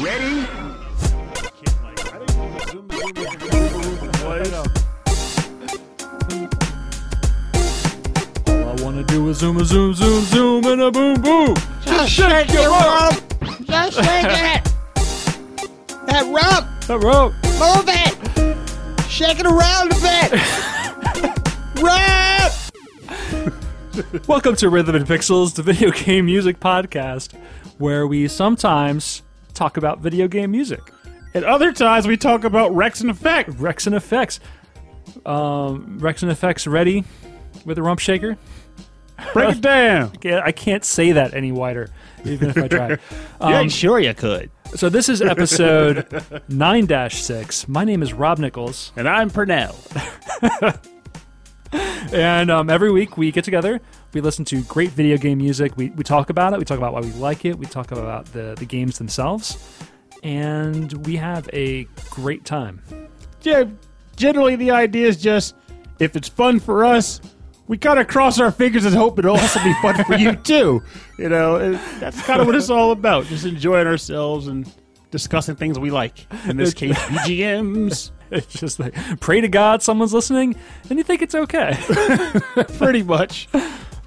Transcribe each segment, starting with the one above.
Ready? All I wanna do is zoom a zoom zoom zoom and a boom boom. Just shake your rump. Just shake it. That rump. That rope. Move it. Shake it around a bit. Rump. Welcome to Rhythm and Pixels, the video game music podcast, where we sometimes talk about video game music. At other times, we talk about Rex and Effect. Rex and Effects. Um, Rex and Effects ready with a rump shaker. Break it down. Can't- I can't say that any wider, even if I try. you Um, ain't sure you could. so this is episode 9-6. My name is Rob Nichols. And I'm Purnell. And um, every week we get together, we listen to great video game music. We, we talk about it. We talk about why we like it. We talk about the, the games themselves. And we have a great time. Yeah, generally the idea is just if it's fun for us, we kind of cross our fingers and hope it'll also be fun for you too. You know, that's kind of what it's all about. Just enjoying ourselves and discussing things we like. In this case, BGMs. It's just like, pray to God someone's listening, and you think it's okay. Pretty much.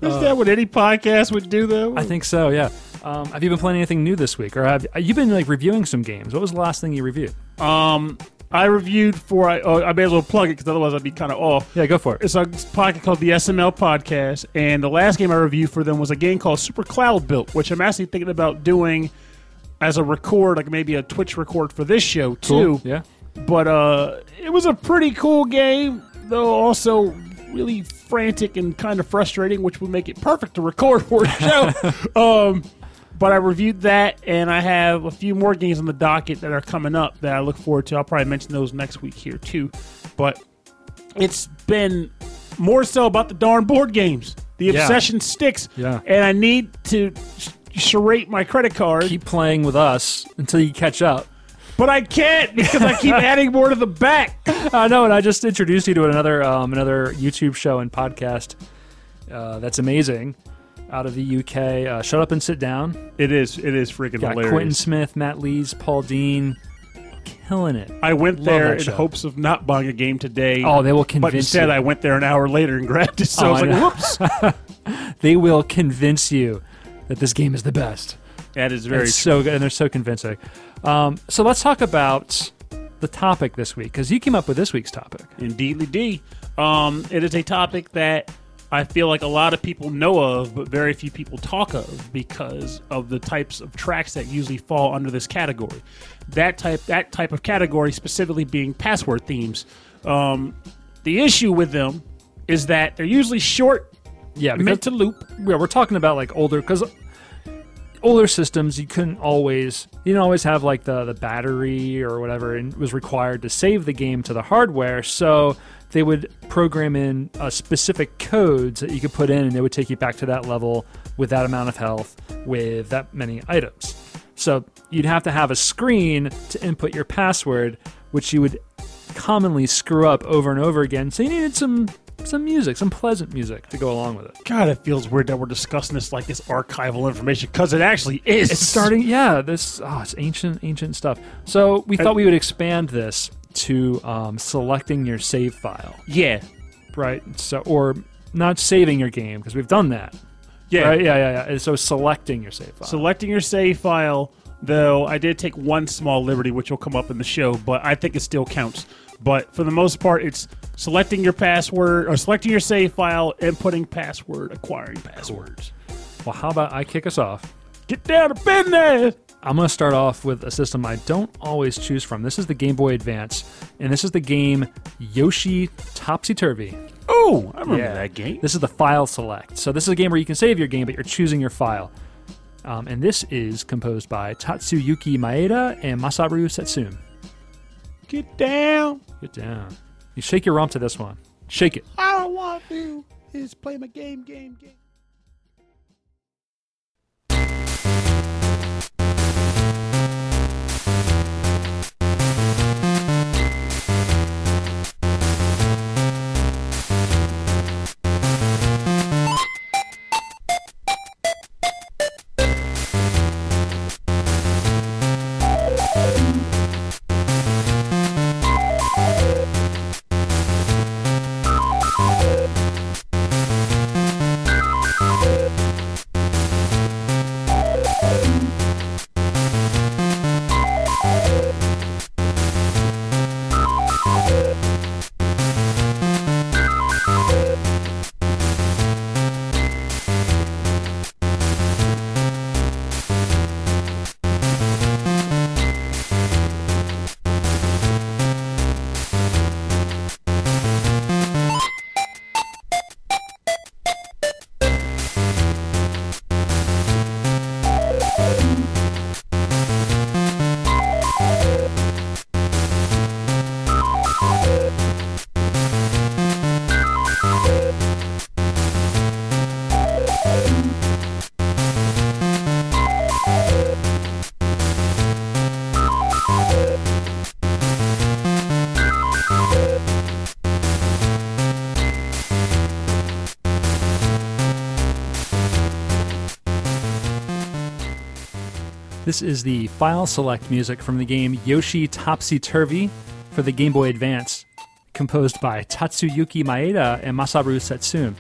Is that what any podcast would do, though? I think so, yeah. Um, have you been playing anything new this week? Or have you been like reviewing some games? What was the last thing you reviewed? Um, I reviewed for. I, oh, I may as well plug it because otherwise I'd be kind of off. Yeah, go for it. It's a podcast called the SML Podcast, and the last game I reviewed for them was a game called Super Cloudbuilt, which I'm actually thinking about doing as a record, like maybe a Twitch record for this show too. Cool. Yeah. But uh, it was a pretty cool game, though also really frantic and kind of frustrating, which would make it perfect to record for a show. um, but I reviewed that, and I have a few more games on the docket that are coming up that I look forward to. I'll probably mention those next week here too. But it's been more so about the darn board games. The Yeah. obsession sticks, Yeah. and I need to sh- charate my credit card. Keep playing with us until you catch up. But I can't because I keep adding more to the back. I know, and I just introduced you to another um, another YouTube show and podcast uh, that's amazing out of the UK. Uh, Shut up and sit down. It is. It is freaking Got hilarious. Quentin Smith, Matt Lees, Paul Dean, killing it. I went Love there that in show. hopes of not buying a game today. Oh, they will convince but convince instead you. I went there an hour later and grabbed it. So Oh, I was like, know. "Whoops!" they will convince you that this game is the best. That is very it's so good, and they're so convincing. Um, so let's talk about the topic this week because you came up with this week's topic. Indeedly D. Um, it is a topic that I feel like a lot of people know of, but very few people talk of because of the types of tracks that usually fall under this category. That type, that type of category, specifically being password themes. Um, the issue with them is that they're usually short, Yeah, meant to loop. yeah, we're talking about like older because older systems you couldn't always you didn't always have like the the battery or whatever and was required to save the game to the hardware. So they would program in uh, specific codes that you could put in and they would take you back to that level with that amount of health with that many items. So you'd have to have a screen to input your password which you would commonly screw up over and over again. So you needed some some music some pleasant music to go along with it God, it feels weird that we're discussing this like this archival information because it actually is. It's starting, yeah. This oh, it's ancient, ancient stuff. So we thought we would expand this to um, selecting your save file, Yeah, right? So or not saving your game because we've done that. yeah. Right? Yeah, yeah, yeah. So selecting your save file. Selecting your save file, though, I did take one small liberty, which will come up in the show, but I think it still counts. But for the most part, it's selecting your password or selecting your save file, inputting password, acquiring passwords. well, how about I kick us off? Get down to business. I'm going to start off with a system I don't always choose from. This is the Game Boy Advance, and this is the game Yoshi Topsy Turvy. Oh, I remember that game. This is the file select. So this is a game where you can save your game, but you're choosing your file. Um, and this is composed by Tatsuyuki Maeda and Masaru Setsum. Get down. Get down. You shake your rump to this one. Shake it. I don't want to. Is play my game, game, game. This is the file select music from the game Yoshi Topsy Turvy for the Game Boy Advance, composed by Tatsuyuki Maeda and Masaru Setsune.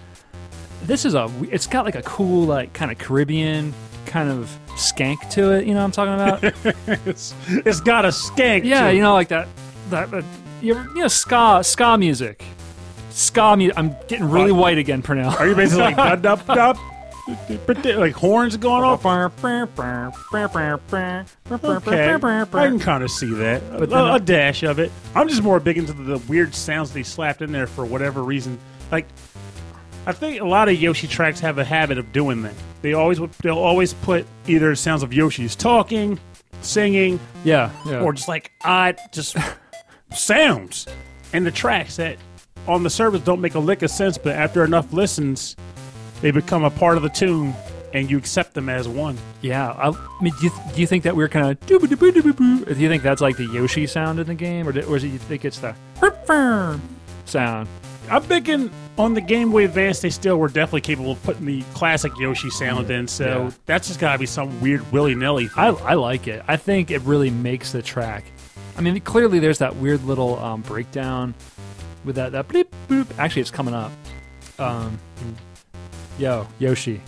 This is a. It's got like a cool, like kind of Caribbean kind of skank to it. You know what I'm talking about? it's, it's got a skank. yeah, to it. you know, like that. That, that you, ever, you know, ska ska music. Ska music. I'm getting really What? white again, Pernell. Are you basically like? Like horns going off. Okay, I can kind of see that. A, But then- a dash of it. I'm just more big into the weird sounds they slapped in there for whatever reason. Like, I think a lot of Yoshi tracks have a habit of doing that. They always they'll always put either sounds of Yoshi's talking, singing, Yeah, yeah. or just like odd just sounds in the tracks that on the surface don't make a lick of sense, but after enough listens, they become a part of the tune, and you accept them as one. Yeah, I, I mean, do you, do you think that we're kind of do you think that's like the Yoshi sound in the game, or, do, or do you think it's the sound? I'm thinking on the Game Boy Advance, they still were definitely capable of putting the classic Yoshi sound in. So Yeah. that's just got to be some weird willy nilly. I, I like it. I think it really makes the track. I mean, clearly there's that weird little um, breakdown with that that bleep boop. Actually, it's coming up. Um, yo, Yoshi,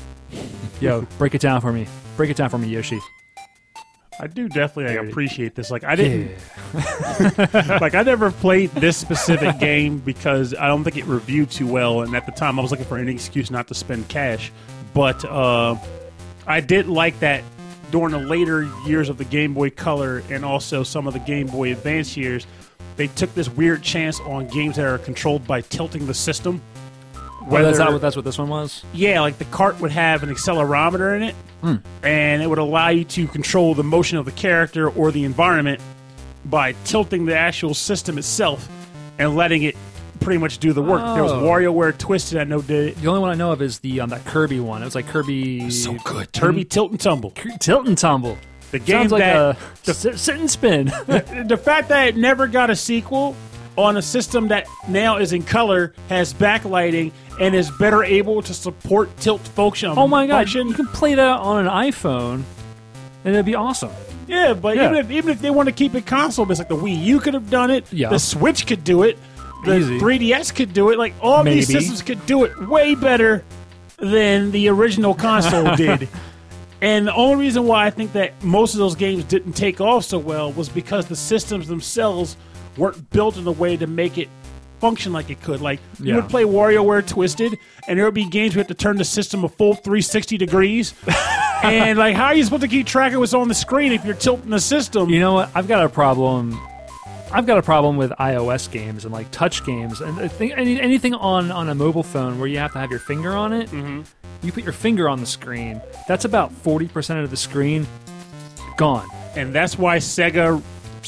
yo, break it down for me. Break it down for me, Yoshi. I do definitely like, appreciate this. Like I didn't like I never played this specific game because I don't think it reviewed too well, and at the time I was looking for any excuse not to spend cash. But uh, I did like that during the later years of the Game Boy Color and also some of the Game Boy Advance years, they took this weird chance on games that are controlled by tilting the system. Well, that's not what that's what this one was. Yeah, like the cart would have an accelerometer in it, and it would allow you to control the motion of the character or the environment by tilting the actual system itself and letting it pretty much do the work. There was Oh. WarioWare Twisted, I know did it. The only one I know of is the um, that Kirby one. It was like Kirby So good. Kirby Tilt and Tumble. Tilt and Tumble. The game Sounds like that a sit, sit and spin. the fact that it never got a sequel on a system that now is in color, has backlighting, and is better able to support tilt function. oh my god, function. you can play that on an iPhone, and it'd be awesome. Yeah, but Yeah. even if even if they want to keep it console based, like the Wii U could have done it. Yeah. The Switch could do it. The Easy. 3DS could do it. Like all these systems could do it way better than the original console did. And the only reason why I think that most of those games didn't take off so well was because the systems themselves weren't built in a way to make it function like it could. Like you Yeah. would play WarioWare Twisted, and there would be games where you had to turn the system a full 360 degrees. and like, how are you supposed to keep track of what's on the screen if you're tilting the system? You know what? I've got a problem. I've got a problem with iOS games and like touch games and I think any, anything on on a mobile phone where you have to have your finger on it. Mm-hmm. You put your finger on the screen. That's about forty percent of the screen gone. and that's why Sega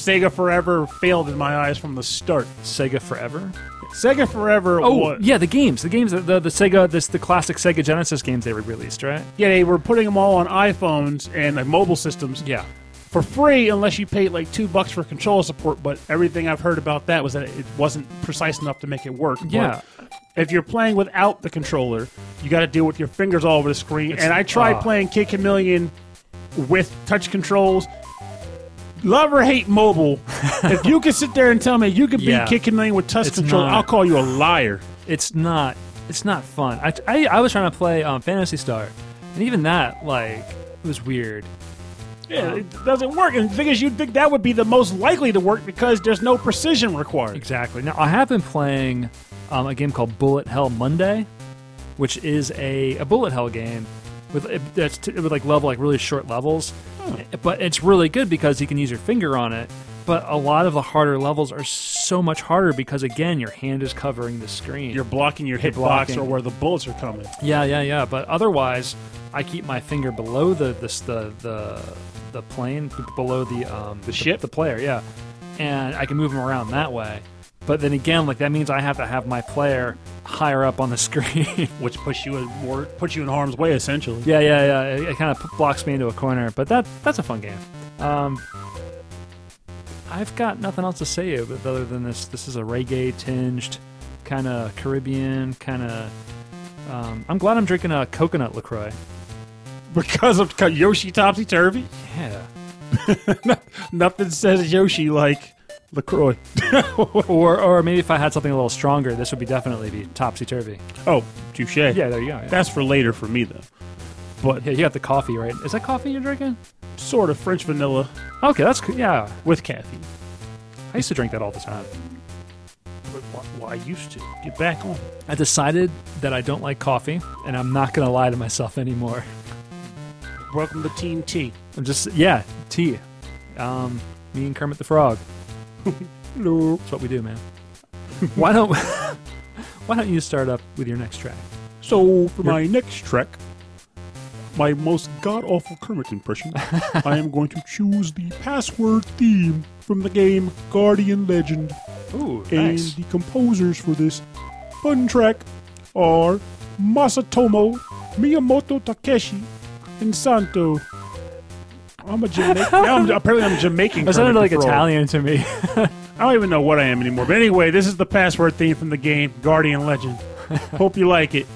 Sega Forever failed in my eyes from the start. Sega forever. Sega Forever Oh yeah, the games, the games, the the Sega, this the classic Sega Genesis games they released, right? yeah, they were putting them all on iPhones and like, mobile systems Yeah. for free unless you paid like two bucks for controller support. But everything I've heard about that was that it wasn't precise enough to make it work. But Yeah. if you're playing without the controller, you got to deal with your fingers all over the screen. and I tried ah. playing Kid Chameleon with touch controls. Love or hate mobile. if you can sit there and tell me you could Yeah. beat Kid Chameleon with touch It's control, not. I'll call you a liar. It's not. It's not fun. I, I, I was trying to play um, Phantasy Star, and even that like it was weird. Yeah, it doesn't work. And the thing is, you'd think that would be the most likely to work because there's no precision required. Exactly. Now I have been playing um, a game called Bullet Hell Monday, which is a, a bullet hell game with that's t- with like level like really short levels, but it's really good because you can use your finger on it. But a lot of the harder levels are so much harder because again your hand is covering the screen. You're blocking your hitbox blocking. or where the bullets are coming. Yeah, yeah, yeah. But otherwise, I keep my finger below the this the the the plane below the um the, ship? the player. Yeah, and I can move them around that way. But then again, like that means I have to have my player higher up on the screen. which puts you in more puts you in harm's way essentially. yeah, yeah, yeah. It, it kind of blocks me into a corner. But that that's a fun game. Um, I've got nothing else to say other than this. This is a reggae tinged, kind of Caribbean, kind of. Um, I'm glad I'm drinking a coconut Lacroix. Because of Yoshi Topsy Turvy. Yeah. Nothing says Yoshi like Lacroix. or or maybe if I had something a little stronger, this would be definitely be topsy turvy. oh, touche. Yeah, there you go. Yeah. That's for later for me though. But yeah, you got the coffee, right? Is that coffee you're drinking? sort of French vanilla Okay, that's cool. Yeah, with caffeine. I used to drink that all the time. But why, why I used to get back on. I decided that I don't like coffee, and I'm not gonna lie to myself anymore. Welcome to Team T. I'm just yeah, tea. Um, me and Kermit the Frog. Hello. That's what we do, man. why don't Why don't you start up with your next track? So for my next track, my most god awful Kermit impression, I am going to choose the password theme from the game Guardian Legend. Ooh, And nice. the composers for this fun track are Masatomo, Miyamoto Takeshi, and Santo. I'm a Jamaican. now I'm, apparently, I'm Jamaican. That sounded like Frog. Italian to me. I don't even know what I am anymore. But anyway, this is the password theme from the game Guardian Legend. Hope you like it,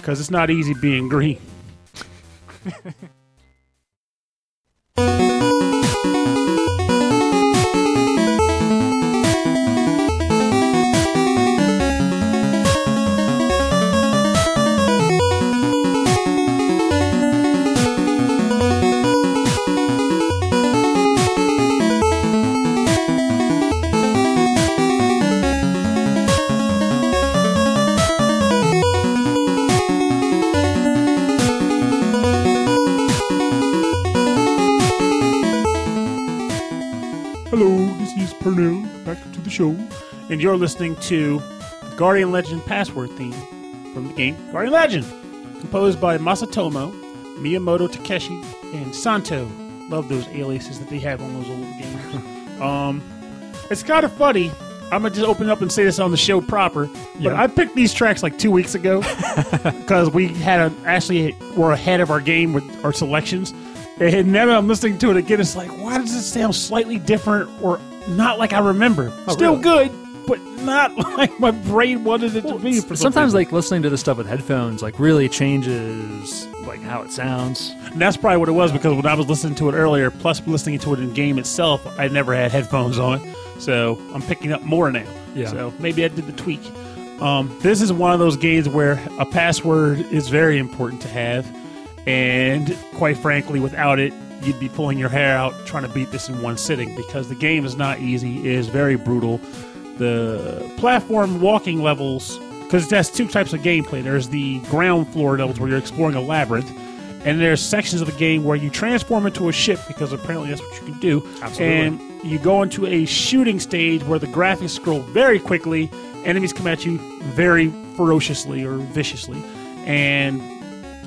because it's not easy being green. You're listening to the Guardian Legend password theme from the game Guardian Legend, composed by Masatomo, Miyamoto Takeshi, and Santo. Love those aliases that they have on those old games. um, it's kind of funny. I'm gonna just open up and say this on the show proper, but Yeah. I picked these tracks like two weeks ago because we had a, actually were ahead of our game with our selections. And now that I'm listening to it again, it's like, why does it sound slightly different or not like I remember? Still really? good, but not like my brain wanted it to be. Sometimes, like listening to this stuff with headphones, like really changes like how it sounds. And that's probably what it was because when I was listening to it earlier, plus listening to it in game itself, I never had headphones on, so I'm picking up more now. Yeah. So maybe I did the tweak. Um, this is one of those games where a password is very important to have, and quite frankly, without it, you'd be pulling your hair out trying to beat this in one sitting because the game is not easy. It is very brutal. The platform walking levels, because it has two types of gameplay. There's the ground floor levels where you're exploring a labyrinth, and there's sections of the game where you transform into a ship because apparently that's what you can do. Absolutely. And you go into a shooting stage where the graphics scroll very quickly, enemies come at you very ferociously or viciously, and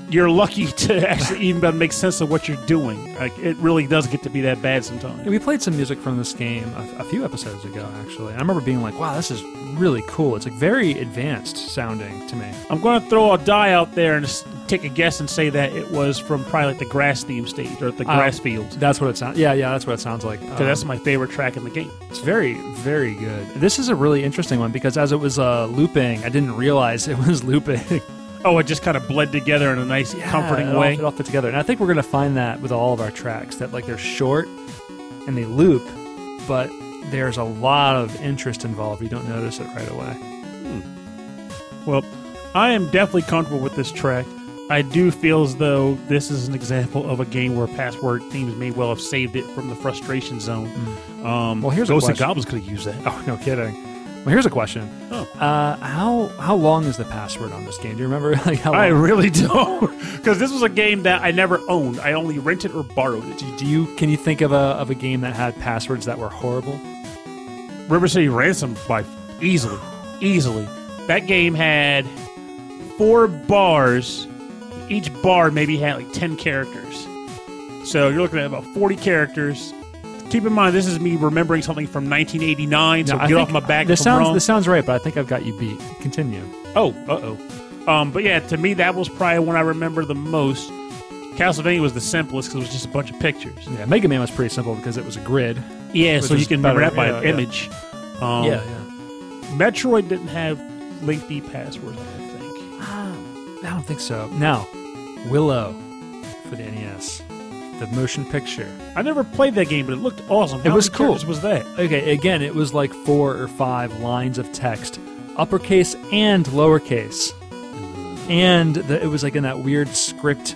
you're lucky to actually even be able to make sense of what you're doing. Like it really does get to be that bad sometimes. We played some music from this game a, a few episodes ago, actually. And I remember being like, "Wow, this is really cool." It's like very advanced sounding to me. I'm going to throw a die out there and take a guess and say that it was from probably like the grass theme stage or the grass fields. That's what it sounds. Yeah, yeah, that's what it sounds like. Because that's my favorite track in the game. It's very, very good. This is a really interesting one because as it was uh, looping, I didn't realize it was looping. Oh, it just kind of bled together in a nice, comforting it all, way. it all fit together. And I think we're going to find that with all of our tracks that like they're short and they loop, but there's a lot of interest involved. You don't notice it right away. Well, I am definitely comfortable with this track. I do feel as though this is an example of a game where password themes may well have saved it from the frustration zone. Um, Well, here's a Ghosts and. Goblins could have used that. Oh, no kidding. Well, here's a question. Oh. Uh, how how long is the password on this game? Do you remember like how long? I really don't, because this was a game that I never owned. I only rented or borrowed it. do, do you can you think of a of a game that had passwords that were horrible? River City Ransom by easily, easily. That game had four bars. Each bar maybe had like ten characters. So you're looking at about forty characters. Keep in mind, this is me remembering something from 1989. So No, get off my back. This sounds wrong. this sounds right, but I think I've got you beat. Continue. Oh, uh oh. Um, but yeah, to me that was probably when I remember the most. Castlevania was the simplest because it was just a bunch of pictures. Yeah, Mega Man was pretty simple because it was a grid. Yeah, so you can remember that by yeah, an yeah. image. Um, yeah. Metroid didn't have lengthy passwords, I don't think. I don't think so. Now, Willow for the NES. The motion picture. I never played that game, but it looked awesome. It was cool. Was that? Okay, again, it was like four or five lines of text, uppercase and lowercase, and the, it was like in that weird script.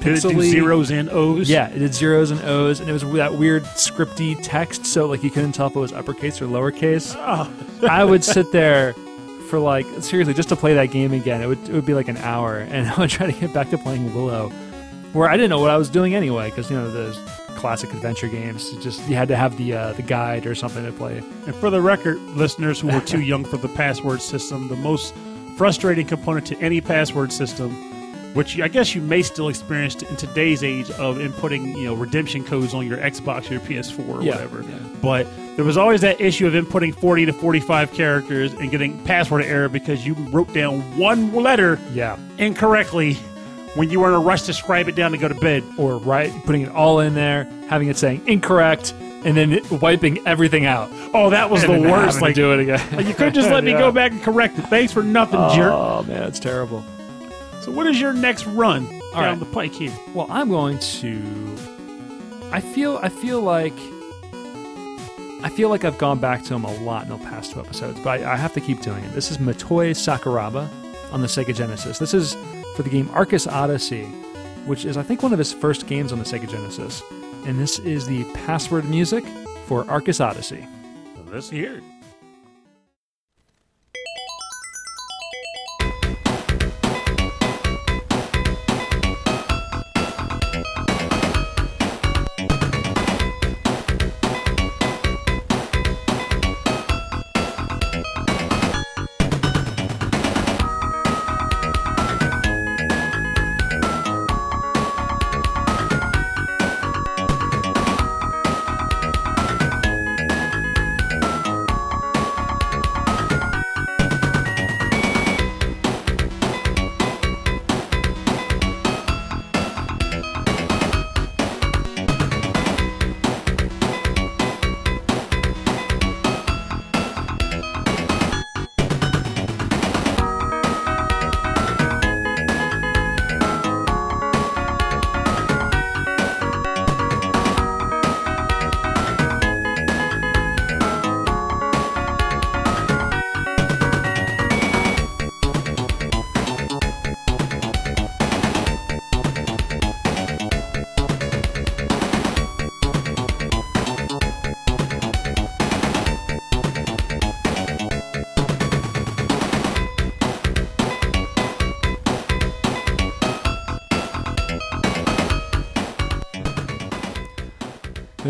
Did it do pixely- zeros and O's? Yeah, it did zeros and O's, and it was that weird scripty text, so like you couldn't tell if it was uppercase or lowercase. Oh. I would sit there for like seriously just to play that game again. It would it would be like an hour, and I would try to get back to playing Willow, where I didn't know what I was doing anyway, because you know those classic adventure games, just you had to have the uh, the guide or something to play. And for the record, listeners who were too young for the password system, the most frustrating component to any password system, which I guess you may still experience in today's age of inputting, you know, redemption codes on your Xbox or your PS4 or Yeah, whatever. yeah. But there was always that issue of inputting 40 to 45 characters and getting password error because you wrote down one letter Yeah, incorrectly when you were in a rush to scribe it down to go to bed. or right, putting it all in there, having it saying incorrect, and then wiping everything out. Oh, that was And the worst. to Like, do it again. you could just let me go back and correct it. Thanks for nothing, jerk. Oh man, it's terrible. So, what is your next run down right. the pike here? Well, I'm going to. I feel. I feel like. I feel like I've gone back to him a lot in the past two episodes, but I, I have to keep doing it. This is Motoi Sakuraba on the Sega Genesis. This is for the game Arcus Odyssey, which is I think one of his first games on the Sega Genesis, and this is the password music for Arcus Odyssey. Let's hear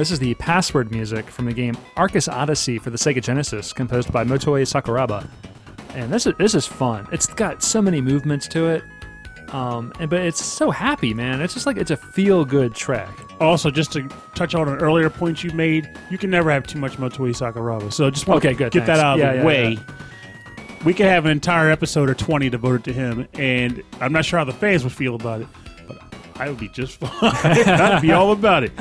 This is the password music from the game Arcus Odyssey for the Sega Genesis, composed by Motoi Sakuraba. And this is this is fun. It's got so many movements to it, um, and but it's so happy, man. It's just like it's a feel good track. Also, just to touch on an earlier point you made, you can never have too much Motoi Sakuraba. So, just want Okay, to good, get that out of Yeah, the yeah, way. We could have an entire episode or 20 devoted to him, and I'm not sure how the fans would feel about it, but I would be just fine. I'd be all about it.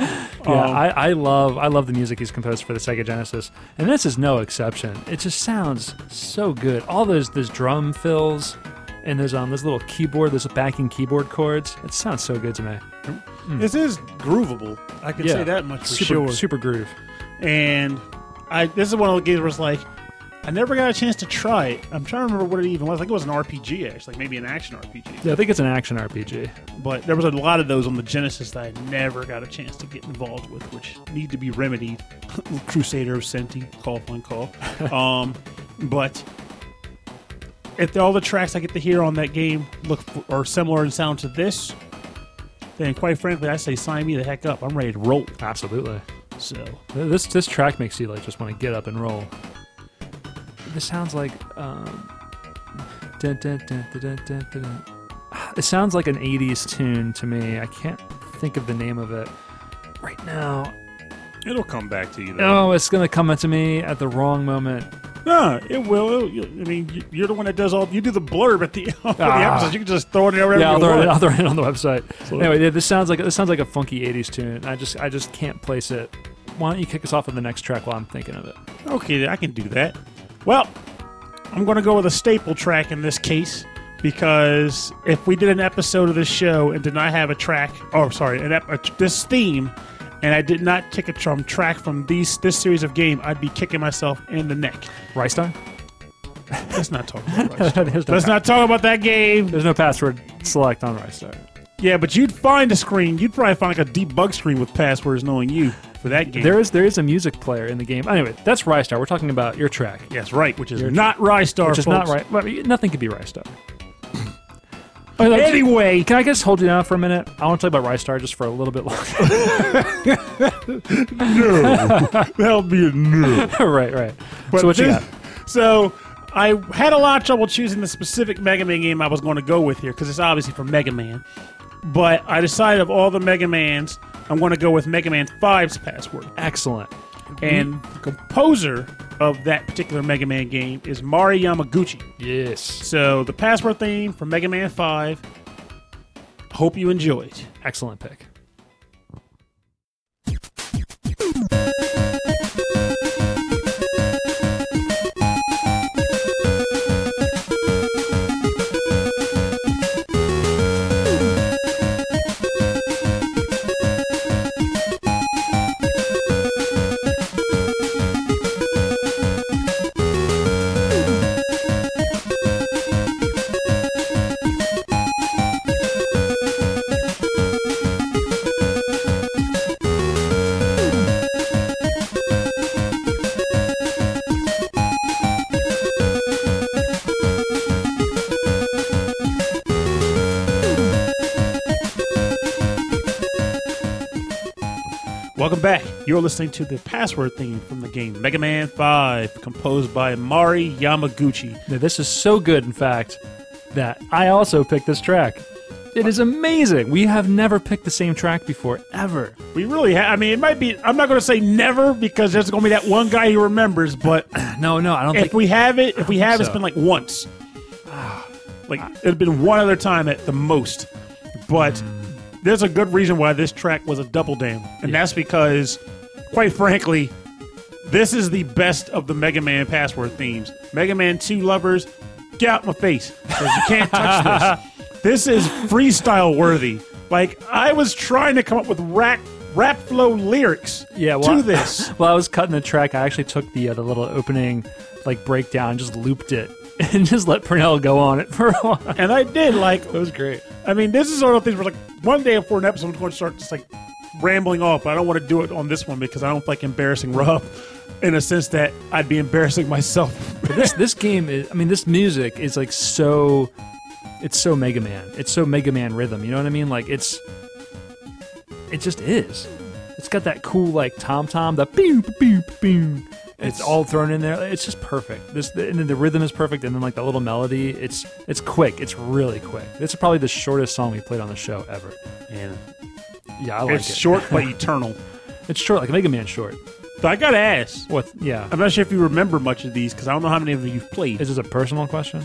Yeah, Um, I, I love I love the music he's composed for the Sega Genesis, and this is no exception. It just sounds so good. All those those drum fills and those um those little keyboard, those backing keyboard chords. It sounds so good to me. This is groovable. I can Yeah. say that much for super sure. super groove. and I this is one of the games where it's like I never got a chance to try it. I'm trying to remember what it even was. I think it was an RPG actually, like maybe an action RPG. Yeah, I think it's an action RPG. But there was a lot of those on the Genesis that I never got a chance to get involved with, which need to be remedied. Crusader of Centy, call upon call. um, but if all the tracks I get to hear on that game look f- are similar in sound to this, then quite frankly, I say sign me the heck up. I'm ready to roll. Absolutely. So This this track makes you like just want to get up and roll this sounds like um, dun, dun, dun, it sounds like an 80s tune to me. I can't think of the name of it right now. It'll come back to you. Though. Oh, it's gonna come to me at the wrong moment. No, it will. I mean, you're the one that does all. You do the blurb at the, ah. the episode. You can just throw it in everywhere. Yeah, I'll throw it, I'll throw it on the website. So, anyway, this sounds like this sounds like a funky '80s tune. I just I just can't place it. Why don't you kick us off with the next track while I'm thinking of it? Okay, I can do that. Well, I'm going to go with a staple track in this case because if we did an episode of this show and did not have a track, oh sorry, an ep- a, this theme, and I did not kick a drum track from these this series of game, I'd be kicking myself in the neck. Ristar? Let's not talk about Rice. No Let's not talk about that game. There's no password select on Ristar. Yeah, but you'd find a screen. You'd probably find like a debug screen with passwords knowing you for that game. There is there is a music player in the game. Anyway, that's Ristar. We're talking about your track, yes, right, which is Your- not Ristar, which is folks. not right. Well, nothing could be Ristar. Okay, like, Anyway, can I just hold you down for a minute? I want to talk about Ristar just for a little bit longer. that'll be a no. right, right. But so what you got? So I had a lot of trouble choosing the specific Mega Man game I was going to go with here because it's obviously for Mega Man. But I decided of all the Mega Mans, I'm going to go with Mega Man 5's password. Excellent. And the composer of that particular Mega Man game is Mari Yamaguchi. Yes. So the password theme from Mega Man 5. Hope you enjoy it. Excellent pick. Welcome back. You're listening to the password theme from the game Mega Man 5, composed by Mari Yamaguchi. Now, this is so good, in fact, that I also picked this track. It is amazing. We have never picked the same track before, ever. We really have. I mean, it might be. I'm not going to say never because there's going to be that one guy who remembers. But No, no, I don't if think. we have it, if we have, it's been like once. Like it'd been one other time at the most. But Hmm. There's a good reason why this track was a double down, and that's because, quite frankly, this is the best of the Mega Man password themes. Mega Man 2 lovers, get out my face because you can't touch this. This is freestyle worthy. Like I was trying to come up with rap rap flow lyrics yeah, well, to this. While I was cutting the track, I actually took the uh, the little opening like breakdown, and just looped it, and just let Purnell go on it for a while. And I did like It was great. I mean, this is one of the things where, like, one day before an episode, I'm going to start just like rambling off, but I don't want to do it on this one because I don't like embarrassing Rob in a sense that I'd be embarrassing myself. This this game is, I mean, this music is like so, it's so Mega Man. It's so Mega Man rhythm. You know what I mean? Like it's, it just is. It's got that cool like tom tom, the boom boom boom. It's all thrown in there. It's just perfect. This and then the rhythm is perfect, and then like the little melody. It's it's quick. It's really quick. This is probably the shortest song we played on the show ever. And Yeah, I like it. it's it. short but eternal. It's short, like Mega Man short. So I got to ask. What? Yeah. I'm not sure if you remember much of these because I don't know how many of them you've played. Is this a personal question?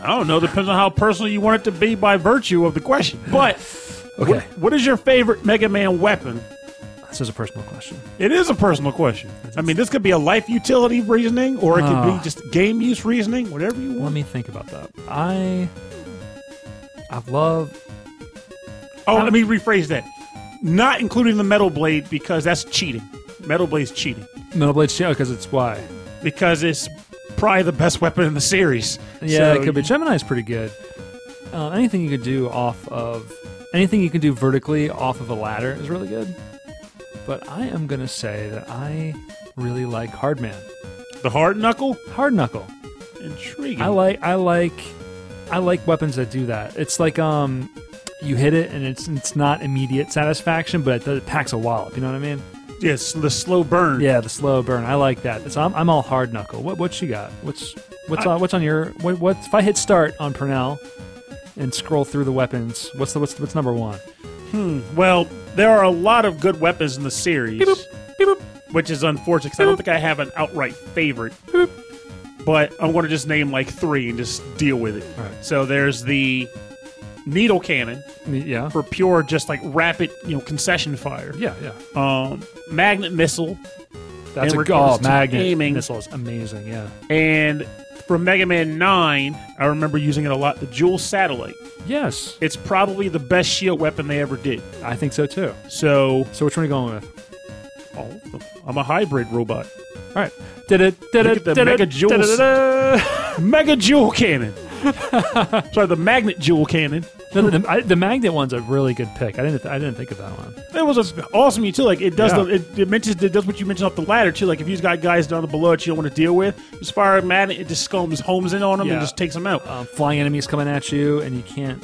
I don't know. Depends on how personal you want it to be by virtue of the question. But Okay. what, what is your favorite Mega Man weapon? This is a personal question. It is a personal question. I mean, this could be a life utility reasoning, or it could be just game use reasoning, whatever you want. Let want. me think about that. I I love Oh, let me rephrase that. Not including the metal blade because that's cheating. Metal blade's cheating Metal Blade Shadow because it's why. because it's probably the best weapon in the series. Yeah, So it could be. Gemini's pretty good. Uh, anything you could do off of anything you can do vertically off of a ladder is really good. But I am gonna say that I really like Hardman. The hard knuckle, Hard Knuckle. intriguing. I like I like I like weapons that do that. It's like um you hit it and it's it's not immediate satisfaction, but it, it packs a wallop. You know what I mean? yes, the slow burn. Yeah, the slow burn. I like that. So I'm, I'm all hard knuckle. What what you got? What's what's I- on what's on your what, what if I hit start on Purnell and scroll through the weapons? What's the what's what's number one? Hmm. Well, there are a lot of good weapons in the series, Beep, boop. which is unfortunate because I don't think I have an outright favorite. But I'm going to just name like three and just deal with it. All right. So there's the needle cannon Yeah. for pure, just like rapid, you know, concession fire. Yeah, yeah. Um, magnet missile That's a regards oh, magnet aiming- missile is amazing. Yeah. and from Mega Man 9, I remember using it a lot, the Jewel Satellite. Yes, It's probably the best shield weapon they ever did. I think so too. So, So which one are you going with? oh, I'm a hybrid robot. All right. Did it? Did Look it? at the did Mega it? Jewels. da-da-da-da. Mega Jewel Cannon. Sorry, the Magnet Jewel Cannon. No, the, the, I- the magnet one's a really good pick. I didn't. I didn't think of that one. It was awesome too. Like it does Yeah. the it, it mentions it does what you mentioned up the ladder too. Like if you've got guys down below that you don't want to deal with, just fire a magnet, it just comes homes in on them Yeah. and just takes them out. Um, flying enemies coming at you, and you can't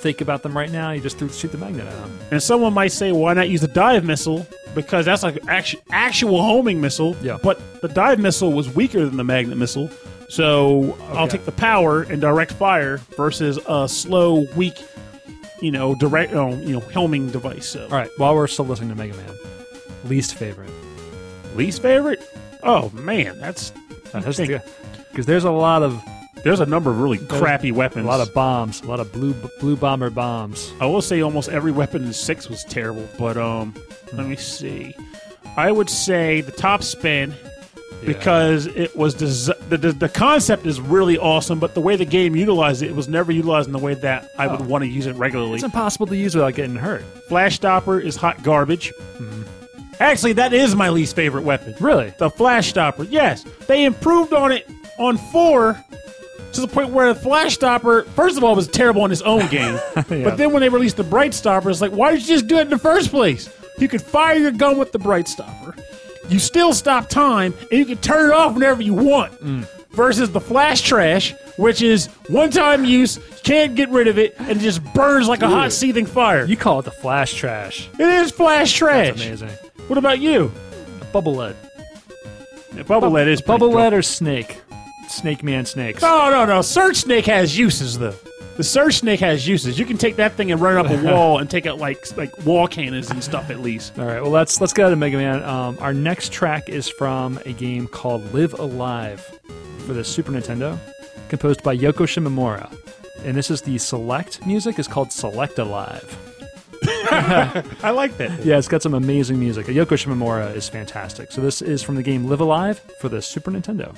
think about them right now. You just threw, shoot the magnet at them. And someone might say, why not use the dive missile? Because that's like actual, actual homing missile. Yeah. But the dive missile was weaker than the magnet missile. So I'll take the power and direct fire versus a slow, weak, you know, direct, um, you know, helming device. So All right. While we're still listening to Mega Man, least favorite. least favorite? Oh man, that's Because there's a lot of there's a number of really crappy weapons. a lot of bombs, a lot of blue blue bomber bombs. I will say almost every weapon in six was terrible, but um, let me see. I would say the top spin because it was des- the, the the concept is really awesome, but the way the game utilized it, it was never utilized in the way that I would Oh. want to use it regularly. It's impossible to use without getting hurt. Flash stopper is hot garbage. Actually, that is my least favorite weapon. Really? The flash stopper. Yes, they improved on it on four to the point where the flash stopper, first of all, was terrible in its own game. But then when they released the bright stopper, it's like, why did you just do it in the first place? You could fire your gun with the bright stopper. You still stop time, and you can turn it off whenever you want. Mm. Versus the flash trash, which is one time use, can't get rid of it, and just burns like a hot seething fire. You call it the flash trash. it is flash trash. That's amazing. What about you? Bubble lead. Yeah, Bubble lead is Bubble lead or snake? Snake man snakes. No, no, no. Search Snake has uses though. The Search Snake has uses. You can take that thing and run it up a wall and take out like like wall cannons and stuff at least. All right. Well, let's let's get out of Mega Man. Um, our next track is from a game called Live A Live for the Super Nintendo, composed by Yoko Shimomura, and this is the select music. is called Select Alive. I like that. Yeah, it's got some amazing music. Yoko Shimomura is fantastic. So this is from the game Live A Live for the Super Nintendo.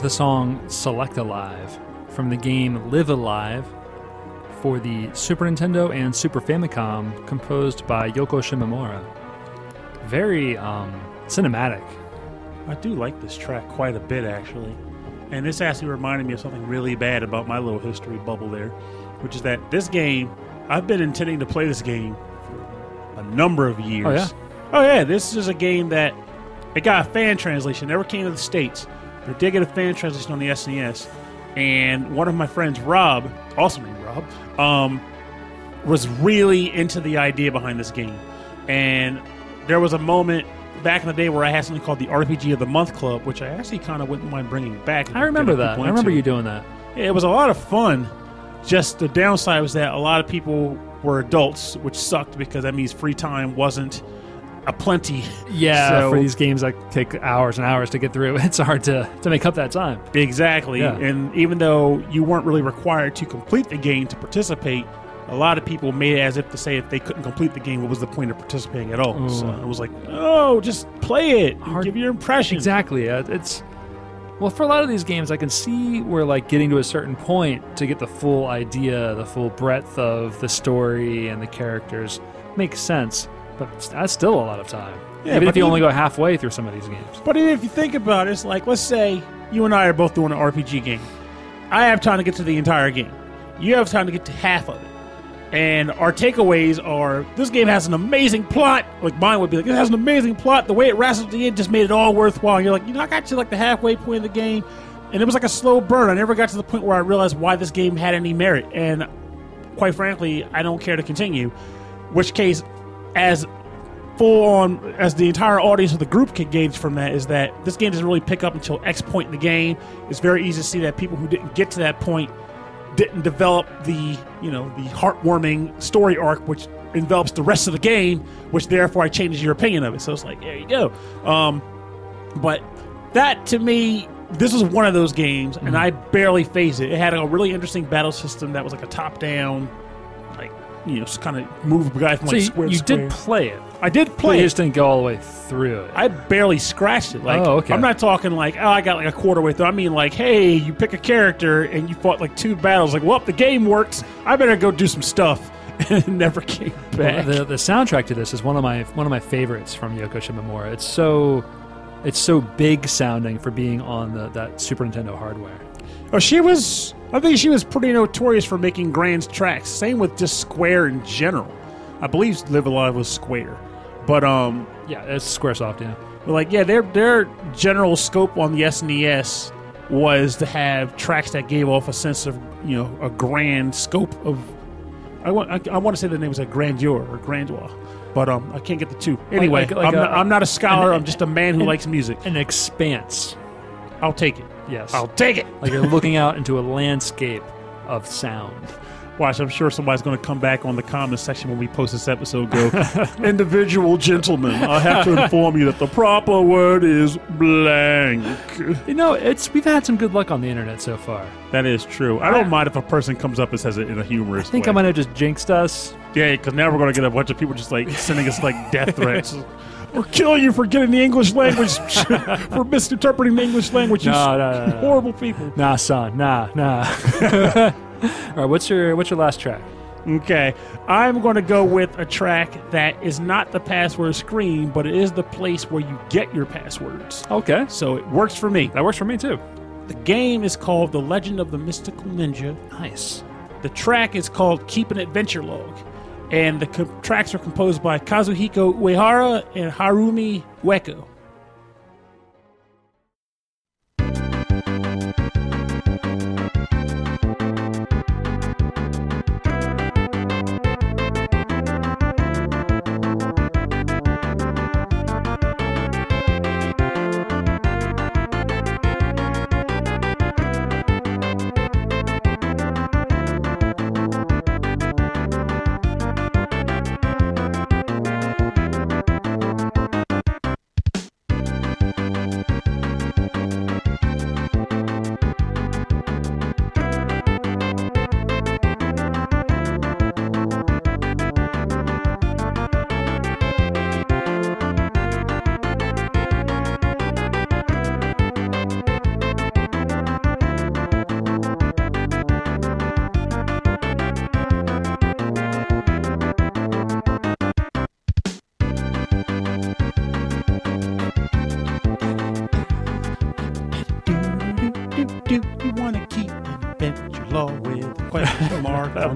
Is the song Select Alive from the game Live A Live for the Super Nintendo and Super Famicom, composed by Yoko Shimomura. Very um, cinematic. I do like this track quite a bit actually. And this actually reminded me of something really bad about my little history bubble there, which is that this game, I've been intending to play this game for a number of years. Oh, yeah? Oh yeah, this is a game that it got a fan translation, never came to the States. I did get a fan translation on the SNES, and one of my friends, Rob, also named Rob, um, was really into the idea behind this game. And there was a moment back in the day where I had something called the RPG of the Month Club, which I actually kind of wouldn't mind bringing back. I remember that. I remember you doing that. It was a lot of fun. Just the downside was that a lot of people were adults, which sucked because that means free time wasn't a plenty. Yeah, So- for these games that take hours and hours to get through, it's hard to, to make up that time. Exactly. Yeah. And even though you weren't really required to complete the game to participate, a lot of people made it as if to say if they couldn't complete the game, what was the point of participating at all? So it was like, oh, just play it. Hard- Give your impression. Exactly. It's well for a lot of these games, I can see where like getting to a certain point to get the full idea, the full breadth of the story and the characters makes sense. But that's still a lot of time. Yeah, even but if you only go halfway through some of these games. But if you think about it, it's like, let's say you and I are both doing an RPG game. I have time to get to the entire game. You have time to get to half of it. And our takeaways are this game has an amazing plot. Like mine would be like, it has an amazing plot. The way it wrestles at the end just made it all worthwhile. And you're like, you know, I got to like the halfway point of the game. And it was like a slow burn. I never got to the point where I realized why this game had any merit. And quite frankly, I don't care to continue. Which case, as full on as the entire audience of the group can gauge from that is that this game doesn't really pick up until X point in the game. It's very easy to see that people who didn't get to that point didn't develop the you know the heartwarming story arc which envelops the rest of the game, which therefore I changes your opinion of it. So it's like there you go. Um, but that to me. This was one of those games, and I barely phased it. It had a really interesting battle system that was like a top-down, like you know, kind of move the guy from So like you, square to you square. did play it, I did but play you it. just didn't go all the way through it. I barely scratched it. Like, Oh, okay. I'm not talking like, oh, I got like a quarter way through. I mean, like, hey, you pick a character and you fought like two battles. Like, well, the game works. I better go do some stuff. And never came back. the, the soundtrack to this is one of my one of my favorites from Yoko Shimomura. It's so it's so big sounding for being on the, that Super Nintendo hardware. oh, she was. I think she was pretty notorious for making grand tracks. Same with just Square in general. I believe Live A Live was Square, but um, Yeah, it's SquareSoft. Yeah, But like, yeah, their their general scope on the SNES was to have tracks that gave off a sense of you know a grand scope of. I want I, I want to say the name was a grandeur or grandeur, but um I can't get the two. Anyway, like- like I'm, a- not, I'm not a scholar. an- I'm just a man who an- likes music. an expanse. I'll take it. Yes, I'll take it. like you're looking out into a landscape of sound. Watch, I'm sure somebody's going to come back on the comments section when we post this episode. Go, individual gentlemen. I have to inform you that the proper word is blank. You know, it's we've had some good luck on the internet so far. That is true. I don't mind if a person comes up and says it in a humorous I think way. I might have just jinxed us. Yeah, because now we're going to get a bunch of people just like sending us like death threats. We'll kill you for getting the English language, for misinterpreting the English language. You no, no, no. horrible people. Nah, son, nah, nah. All right, what's your what's your last track? Okay, I'm going to go with a track that is not the password screen, but it is the place where you get your passwords. Okay, So it works for me. that works for me too. The game is called The Legend of the Mystical Ninja. Nice. The track is called Keep an Adventure Log. And the co- tracks are composed by Kazuhiko Uehara and Harumi Ueko.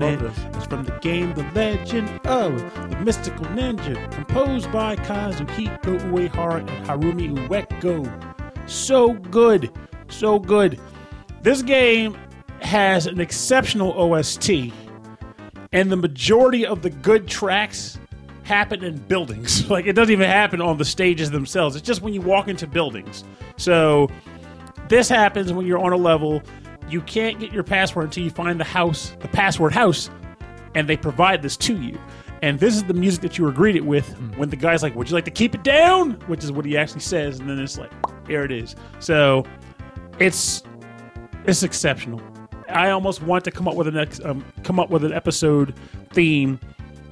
It? It's from the game The Legend of the Mystical Ninja, composed by Kazuhiko Uehara and Harumi Ueko. So good. so good. This game has an exceptional OST, and the majority of the good tracks happen in buildings. Like it doesn't even happen on the stages themselves. It's just when you walk into buildings. So this happens when you're on a level. You can't get your password until you find the house, the password house, and they provide this to you. And this is the music that you were greeted with when the guy's like, "Would you like to keep it down?" Which is what he actually says, and then it's like, "Here it is." So it's it's exceptional. I almost want to come up with an ex- um, come up with an episode theme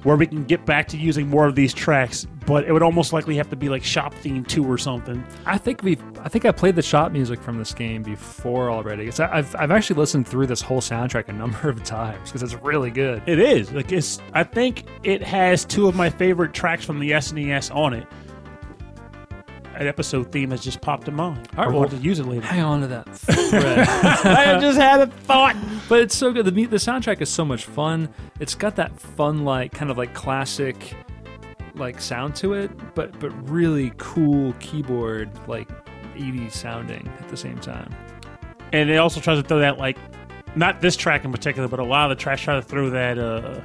where we can get back to using more of these tracks, but it would almost likely have to be like shop theme two or something. I think we I think I played the shop music from this game before already. So I've I've actually listened through this whole soundtrack a number of times because it's really good. It is like it's. I think it has two of my favorite tracks from the SNES on it. An episode theme has just popped in my mind. All right, I well- want to use it later. Hang on to that thread. I just had a thought. but it's so good. The the soundtrack is so much fun. It's got that fun like kind of like classic like sound to it, but but really cool keyboard like 80s sounding at the same time. And it also tries to throw that like, not this track in particular, but a lot of the tracks try to throw that. uh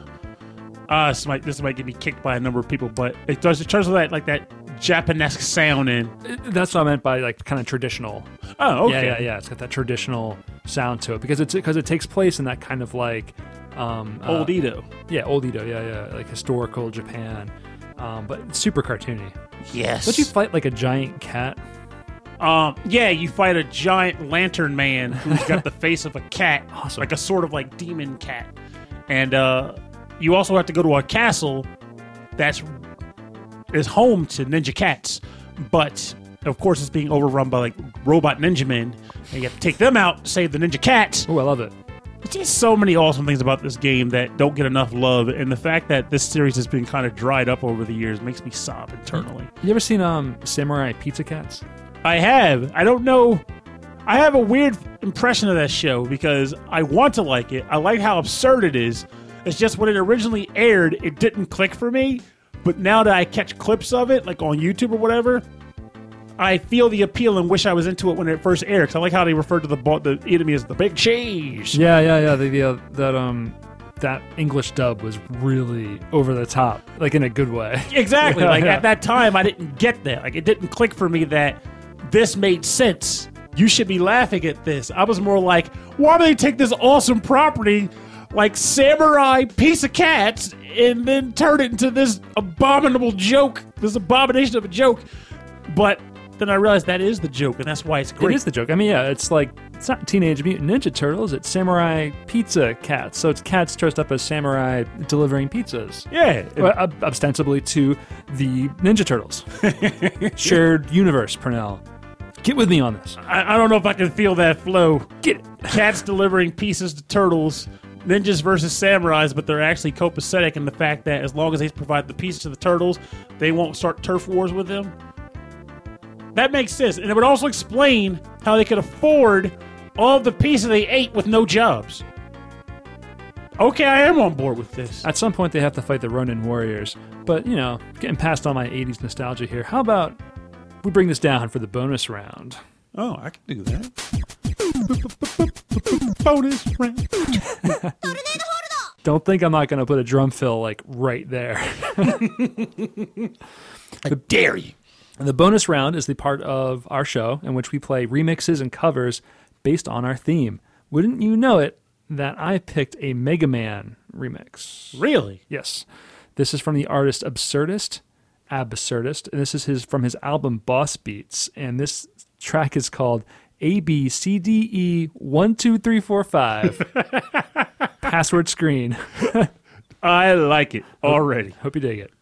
uh, this might this might get me kicked by a number of people, but it does it tries to that like that Japanesque sound in. That's what I meant by like kind of traditional. Oh, okay. Yeah, yeah, yeah. It's got that traditional sound to it because it's because it takes place in that kind of like um, uh, Old Edo. Yeah, old Edo. Yeah, yeah, like historical Japan, um, but super cartoony. Yes. Don't you fight like a giant cat? Um, yeah, you fight a giant lantern man who's got the face of a cat, Awesome. like a sort of like demon cat, and uh, you also have to go to a castle that's is home to ninja cats, but of course it's being overrun by like robot ninja men, and you have to take them out, save the ninja cats. Oh, I love it. There's just so many awesome things about this game that don't get enough love, and the fact that this series has been kind of dried up over the years makes me sob internally. You ever seen um Samurai Pizza Cats? I have. I don't know. I have a weird impression of that show because I want to like it. I like how absurd it is. It's just when it originally aired, it didn't click for me. But now that I catch clips of it, like on YouTube or whatever, I feel the appeal and wish I was into it when it first aired. Because I like how they referred to the the enemy as the big cheese. Yeah, yeah, yeah. The, the uh, that um that English dub was really over the top, like in a good way. Exactly. Like Yeah. at that time, I didn't get that. Like it didn't click for me that this made sense. You should be laughing at this. I was more like, why do they take this awesome property, like samurai Pizza Cats, and then turn it into this abominable joke, this abomination of a joke? But then I realized that is the joke, and that's why it's It great. is the joke. I mean, yeah, it's like it's not Teenage Mutant Ninja Turtles. It's Samurai Pizza Cats. So it's cats dressed up as samurai delivering pizzas. Yeah. Well, ob- ostensibly to the Ninja Turtles. Shared universe, Pernell. Get with me on this. I, I don't know if I can feel that flow. Get it. cats delivering pieces to turtles, ninjas versus samurais, but they're actually copacetic in the fact that as long as they provide the pieces to the turtles, they won't start turf wars with them. That makes sense. And it would also explain how they could afford all the pieces they ate with no jobs. Okay, I am on board with this. At some point, they have to fight the Ronin warriors. But, you know, getting past all my 80s nostalgia here, how about we bring this down for the bonus round? Oh, I can do that. Bonus round. Don't think I'm not going to put a drum fill, like, right there. I dare you. And the bonus round is the part of our show in which we play remixes and covers based on our theme. Wouldn't you know it that I picked a Mega Man remix? Really? Yes. This is from the artist Absurdist, Absurdist, and this is his from his album Boss Beats. And this track is called A B C D E one two three four five. Password screen. I like it already. Hope you dig it.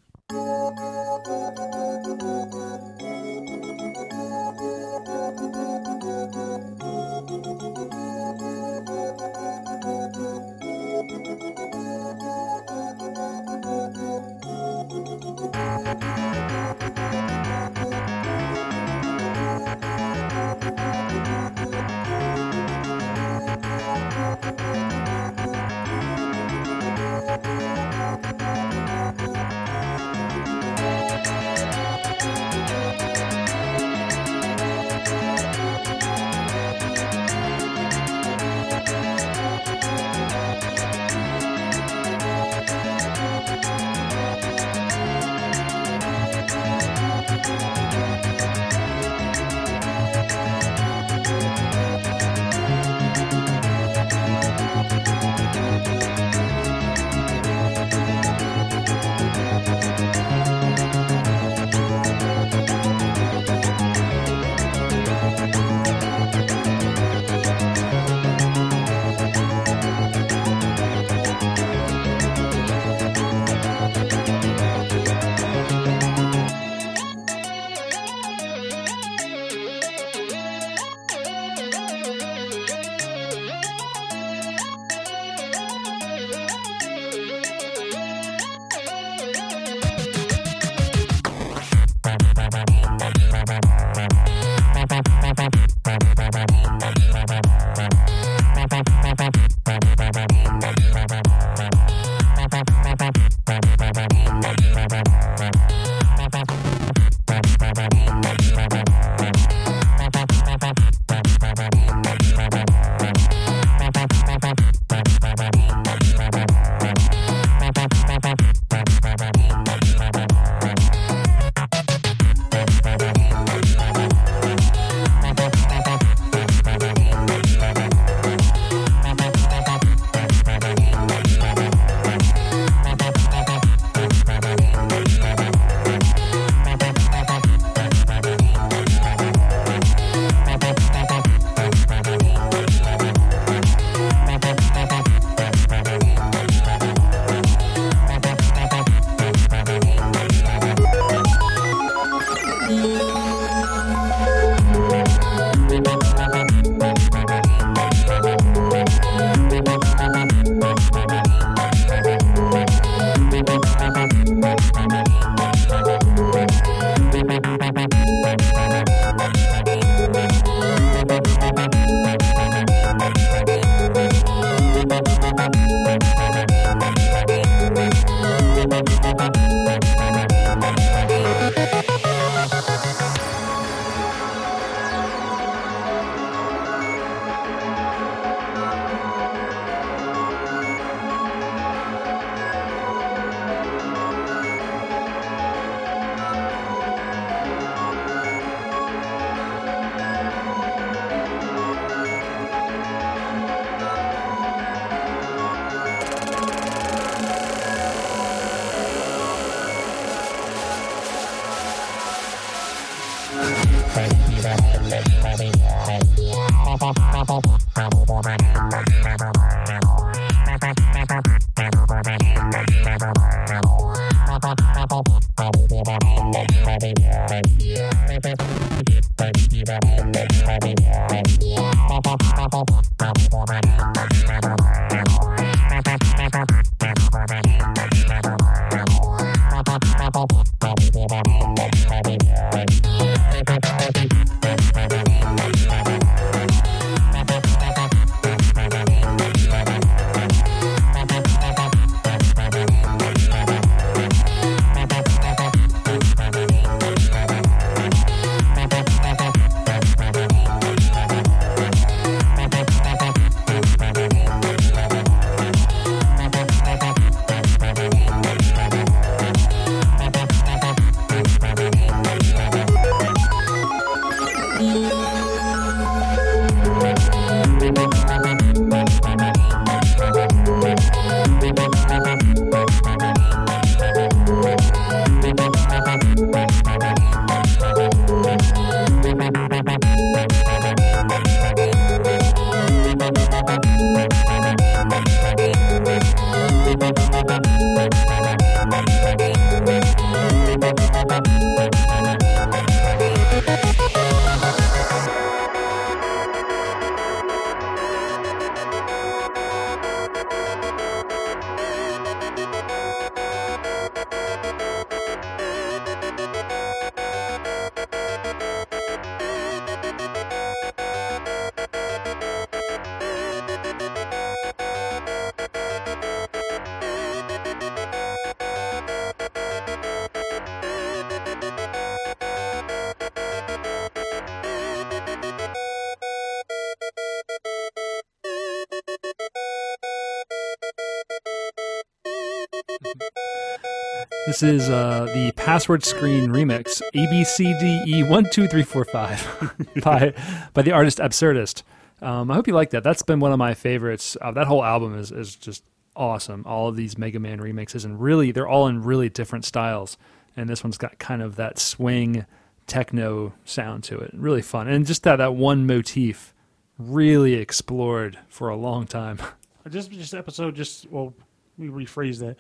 This is uh, the password screen remix A B C D E one two three four five by by the artist Absurdist. Um, I hope you like that. That's been one of my favorites. Uh, that whole album is is just awesome. All of these Mega Man remixes and really they're all in really different styles. And this one's got kind of that swing techno sound to it. Really fun. And just that that one motif really explored for a long time. Just this episode, just well, let me rephrase that.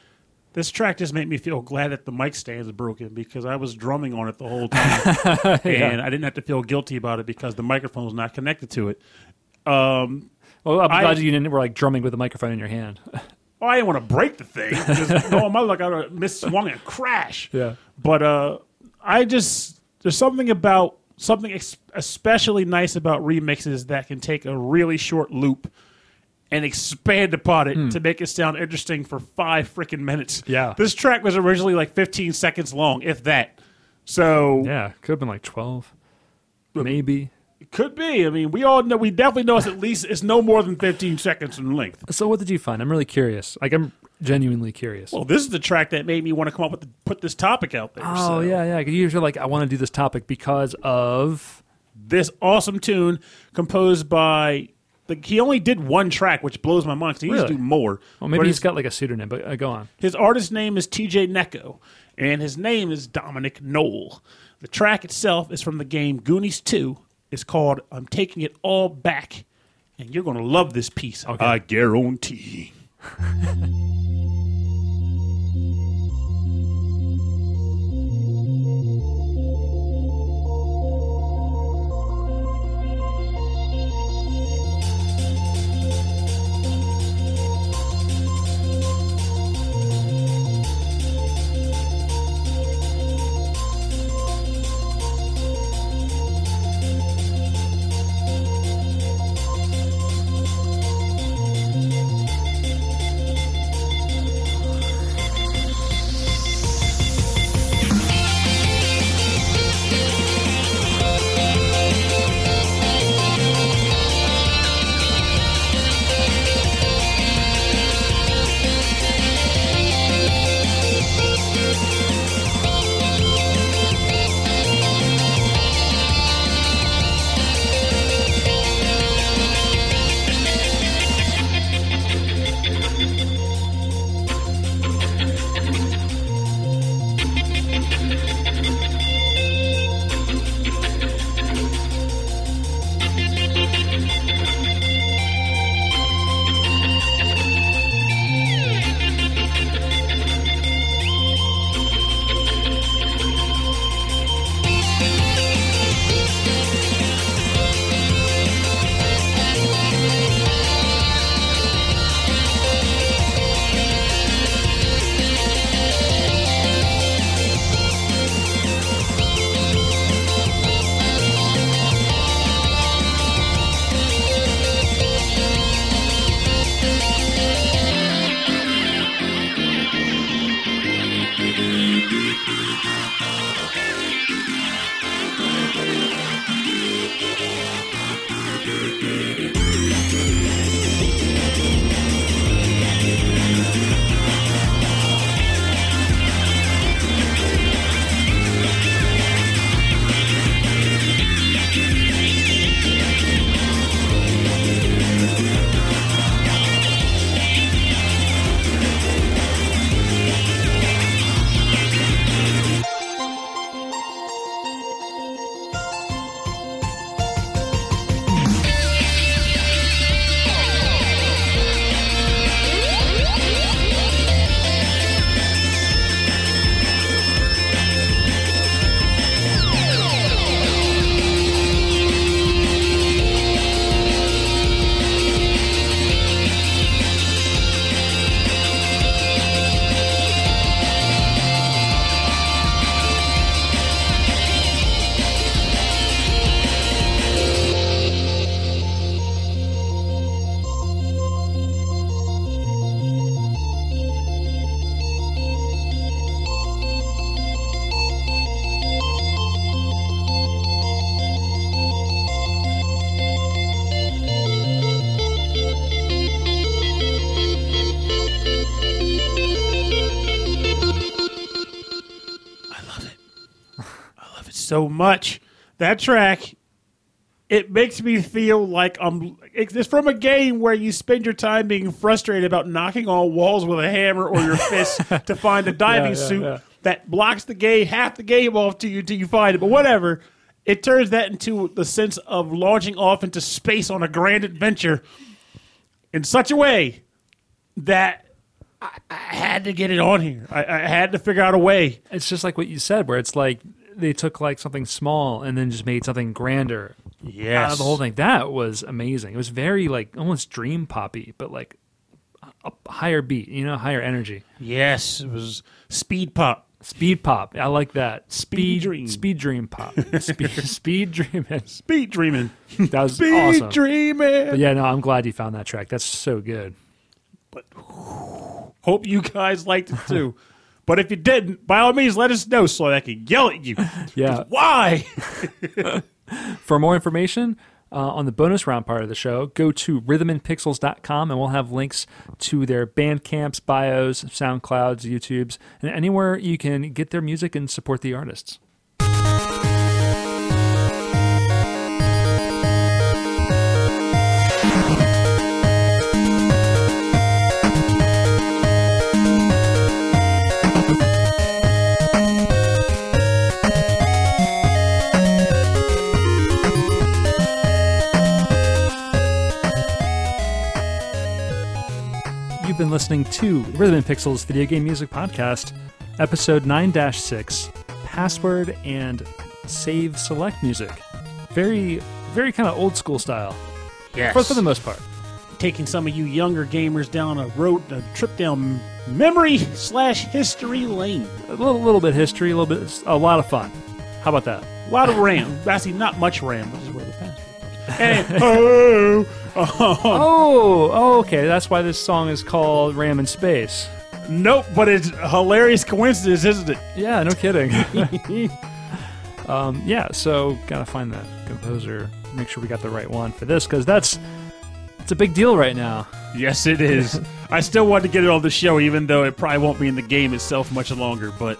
This track just made me feel glad that the mic stand is broken because I was drumming on it the whole time, and I didn't have to feel guilty about it because the microphone was not connected to it. Um, Well, I'm I- glad you didn't were like drumming with the microphone in your hand. oh, I didn't want to break the thing. Just, no, my luck, I would have misswung and crash. Yeah. But uh, I just there's something about something ex- especially nice about remixes that can take a really short loop and expand upon it hmm. to make it sound interesting for five freaking minutes. Yeah. This track was originally like 15 seconds long, if that. So yeah, could have been like 12. Maybe. it could be. I mean, we all know, we definitely know it's at least it's no more than 15 seconds in length. So what did you find? I'm really curious. Like I'm genuinely curious. Well, this is the track that made me want to come up with the, put this topic out there. oh so. yeah, yeah. 'cause Usually, like I want to do this topic because of this awesome tune composed by the, he only did one track, which blows my mind because he used to Really? do more. well, maybe But he's his, got like a pseudonym. But uh, go on. his artist name is TJ Necco, and his name is Dominic Knoll. The track itself is from the game Goonies 2. It's called I'm Taking It All Back, and you're going to love this piece. I guarantee. so much. That track, it makes me feel like I'm. It's from a game where you spend your time being frustrated about knocking on walls with a hammer or your fist to find a diving Yeah, yeah, suit yeah. that blocks the game half the game off to you till you find it. But whatever. It turns that into the sense of launching off into space on a grand adventure in such a way that I, I had to get it on here. I, I had to figure out a way. It's just like what you said, where it's like they took like something small and then just made something grander Yes. out of the whole thing. That was amazing. It was very like almost dream poppy, but like a higher beat, you know, higher energy. Yes, it was speed pop. Speed pop. I like that. Speed dream. Speed dream pop. speed, speed dreaming. Speed dreaming. That was Speed awesome. dreaming. But yeah, no, I'm glad you found that track. That's so good. But hope you guys liked it too. but if you didn't, by all means, let us know so that I can yell at you. Yeah. Why? For more information uh, on the bonus round part of the show, go to rhythmandpixels.com and we'll have links to their Bandcamps, bios, SoundClouds, YouTubes, and anywhere you can get their music and support the artists. You've been listening to Rhythm and Pixels Video Game Music Podcast, episode 9 6, Password and Save Select Music. Very, very kind of old school style, Yes. for, for the most part. Taking some of you younger gamers down a road, a trip down memory slash history lane. A little, little bit history, a little bit, a lot of fun. How about that? A lot of RAM. Actually, not much RAM, which is where the password comes. And, oh, oh, Oh, oh, okay. That's why this song is called Ram in Space. nope. But it's a hilarious coincidence, isn't it? Yeah, no kidding. um, yeah, so gotta find the composer. Make sure we got the right one for this because that's it's a big deal right now. Yes, it is. I still want to get it on the show, even though it probably won't be in the game itself much longer. But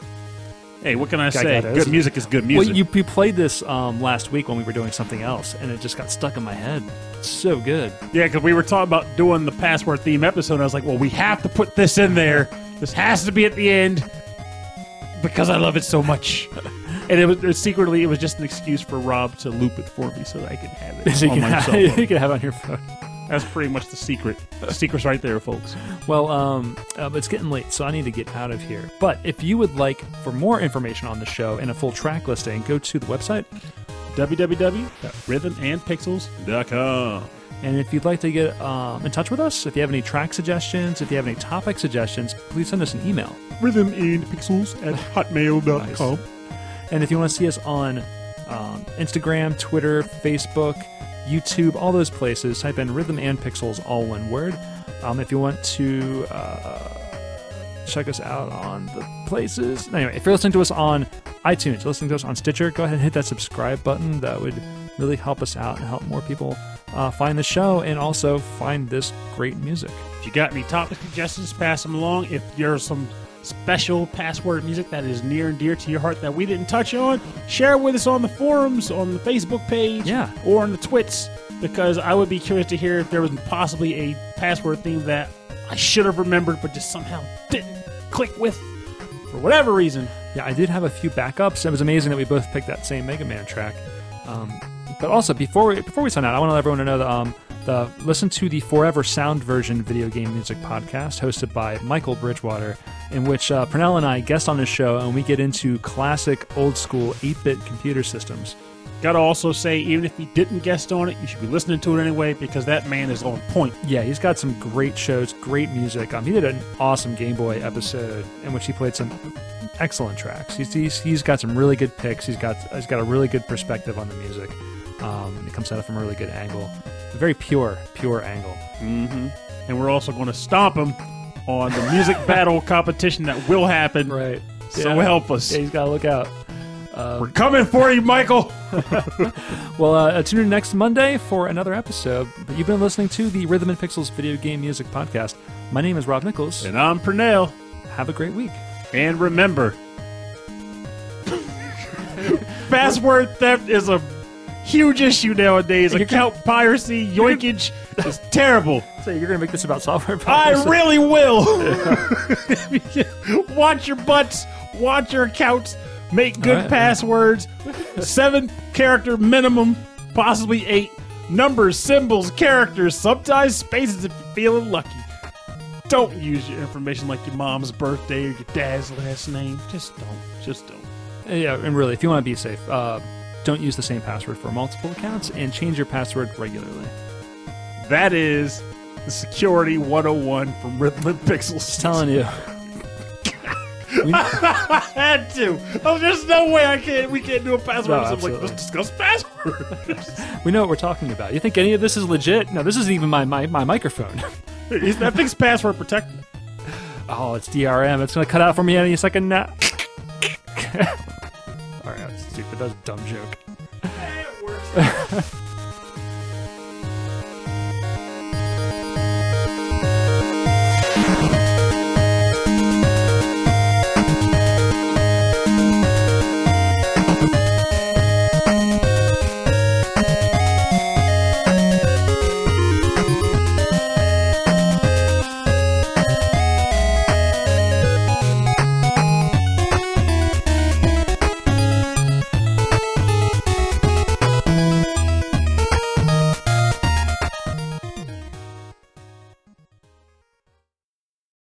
hey, what can I say? got it. Good music is good Well, music. you, you played this um, last week when we were doing something else, and it just got stuck in my head. It's so good. yeah, because we were talking about doing the password theme episode. And I was like, well, we have to put this in there. This has to be at the end because I love it so much. And it was it secretly, it was just an excuse for Rob to loop it for me so that I could have it So you on can, my have, cell phone. you can have it on your phone. That's pretty much the secret. The secret's right there, folks. Well, um, uh, it's getting late, so I need to get out of here. But if you would like for more information on the show and a full track listing, go to the website. www.rhythmandpixels.com. And if you'd like to get um, in touch with us, if you have any track suggestions, if you have any topic suggestions, please send us an email. Rhythmandpixels at hotmail.com. And if you want to see us on um, Instagram, Twitter, Facebook, YouTube, all those places, type in Rhythm and Pixels, all one word. Um, if you want to uh, check us out on the places. Anyway, if you're listening to us on iTunes, listening to us on Stitcher, go ahead and hit that subscribe button. That would really help us out and help more people uh, find the show and also find this great music. If you got any topic suggestions, pass them along. If there's some special password music that is near and dear to your heart that we didn't touch on, share it with us on the forums, on the Facebook page, Yeah. or on the twits, because I would be curious to hear if there was possibly a password theme that I should have remembered but just somehow didn't click with for whatever reason. Yeah, I did have a few backups. It was amazing that we both picked that same Mega Man track. Um, but also, before we before we sign out, I want to let everyone know that um, the listen to the Forever Sound Version video game music podcast hosted by Michael Bridgewater, in which uh, and I guest on his show, and we get into classic old school 8-bit computer systems. Gotta also say, even if he didn't guest on it, you should be listening to it anyway because that man is on point. Yeah, he's got some great shows, great music. Um, he did an awesome Game Boy episode in which he played some excellent tracks. He's, he's, he's got some really good picks. He's got he's got a really good perspective on the music. Um, it comes at it from a really good angle, a very pure, pure angle. Mm-hmm. And we're also going to stomp him on the music battle competition that will happen. Right. So Yeah. help us. Yeah, he's got to look out. We're coming for you, Michael. Well, uh, tune in next Monday for another episode. But you've been listening to the Rhythm and Pixels video game music podcast. My name is Rob Nichols. And I'm Pernell. Have a great week. And remember, password theft is a huge issue nowadays. Account piracy, yoinkage is terrible. So you're going to make this about software? Piracy. I piracy? really will. watch your butts, watch your accounts, make good passwords. Seven character minimum, possibly eight. Numbers, symbols, characters, sometimes spaces if you're feeling lucky. Don't use your information like your mom's birthday or your dad's last name. Just don't. Just don't. Yeah, and really, if you want to be safe, uh, don't use the same password for multiple accounts and change your password regularly. That is the Security 101 from Rhythm Pixels. Just telling you. We- I had to. Oh, there's no way I can't. We can't do a password. No, So I'm like, absolutely. let's discuss passwords. we know what we're talking about. You think any of this is legit? No, this isn't even my, my, my microphone. Is- that thing's password protected. oh, it's DRM. It's going to cut out for me any second now. All right, that's a dumb joke.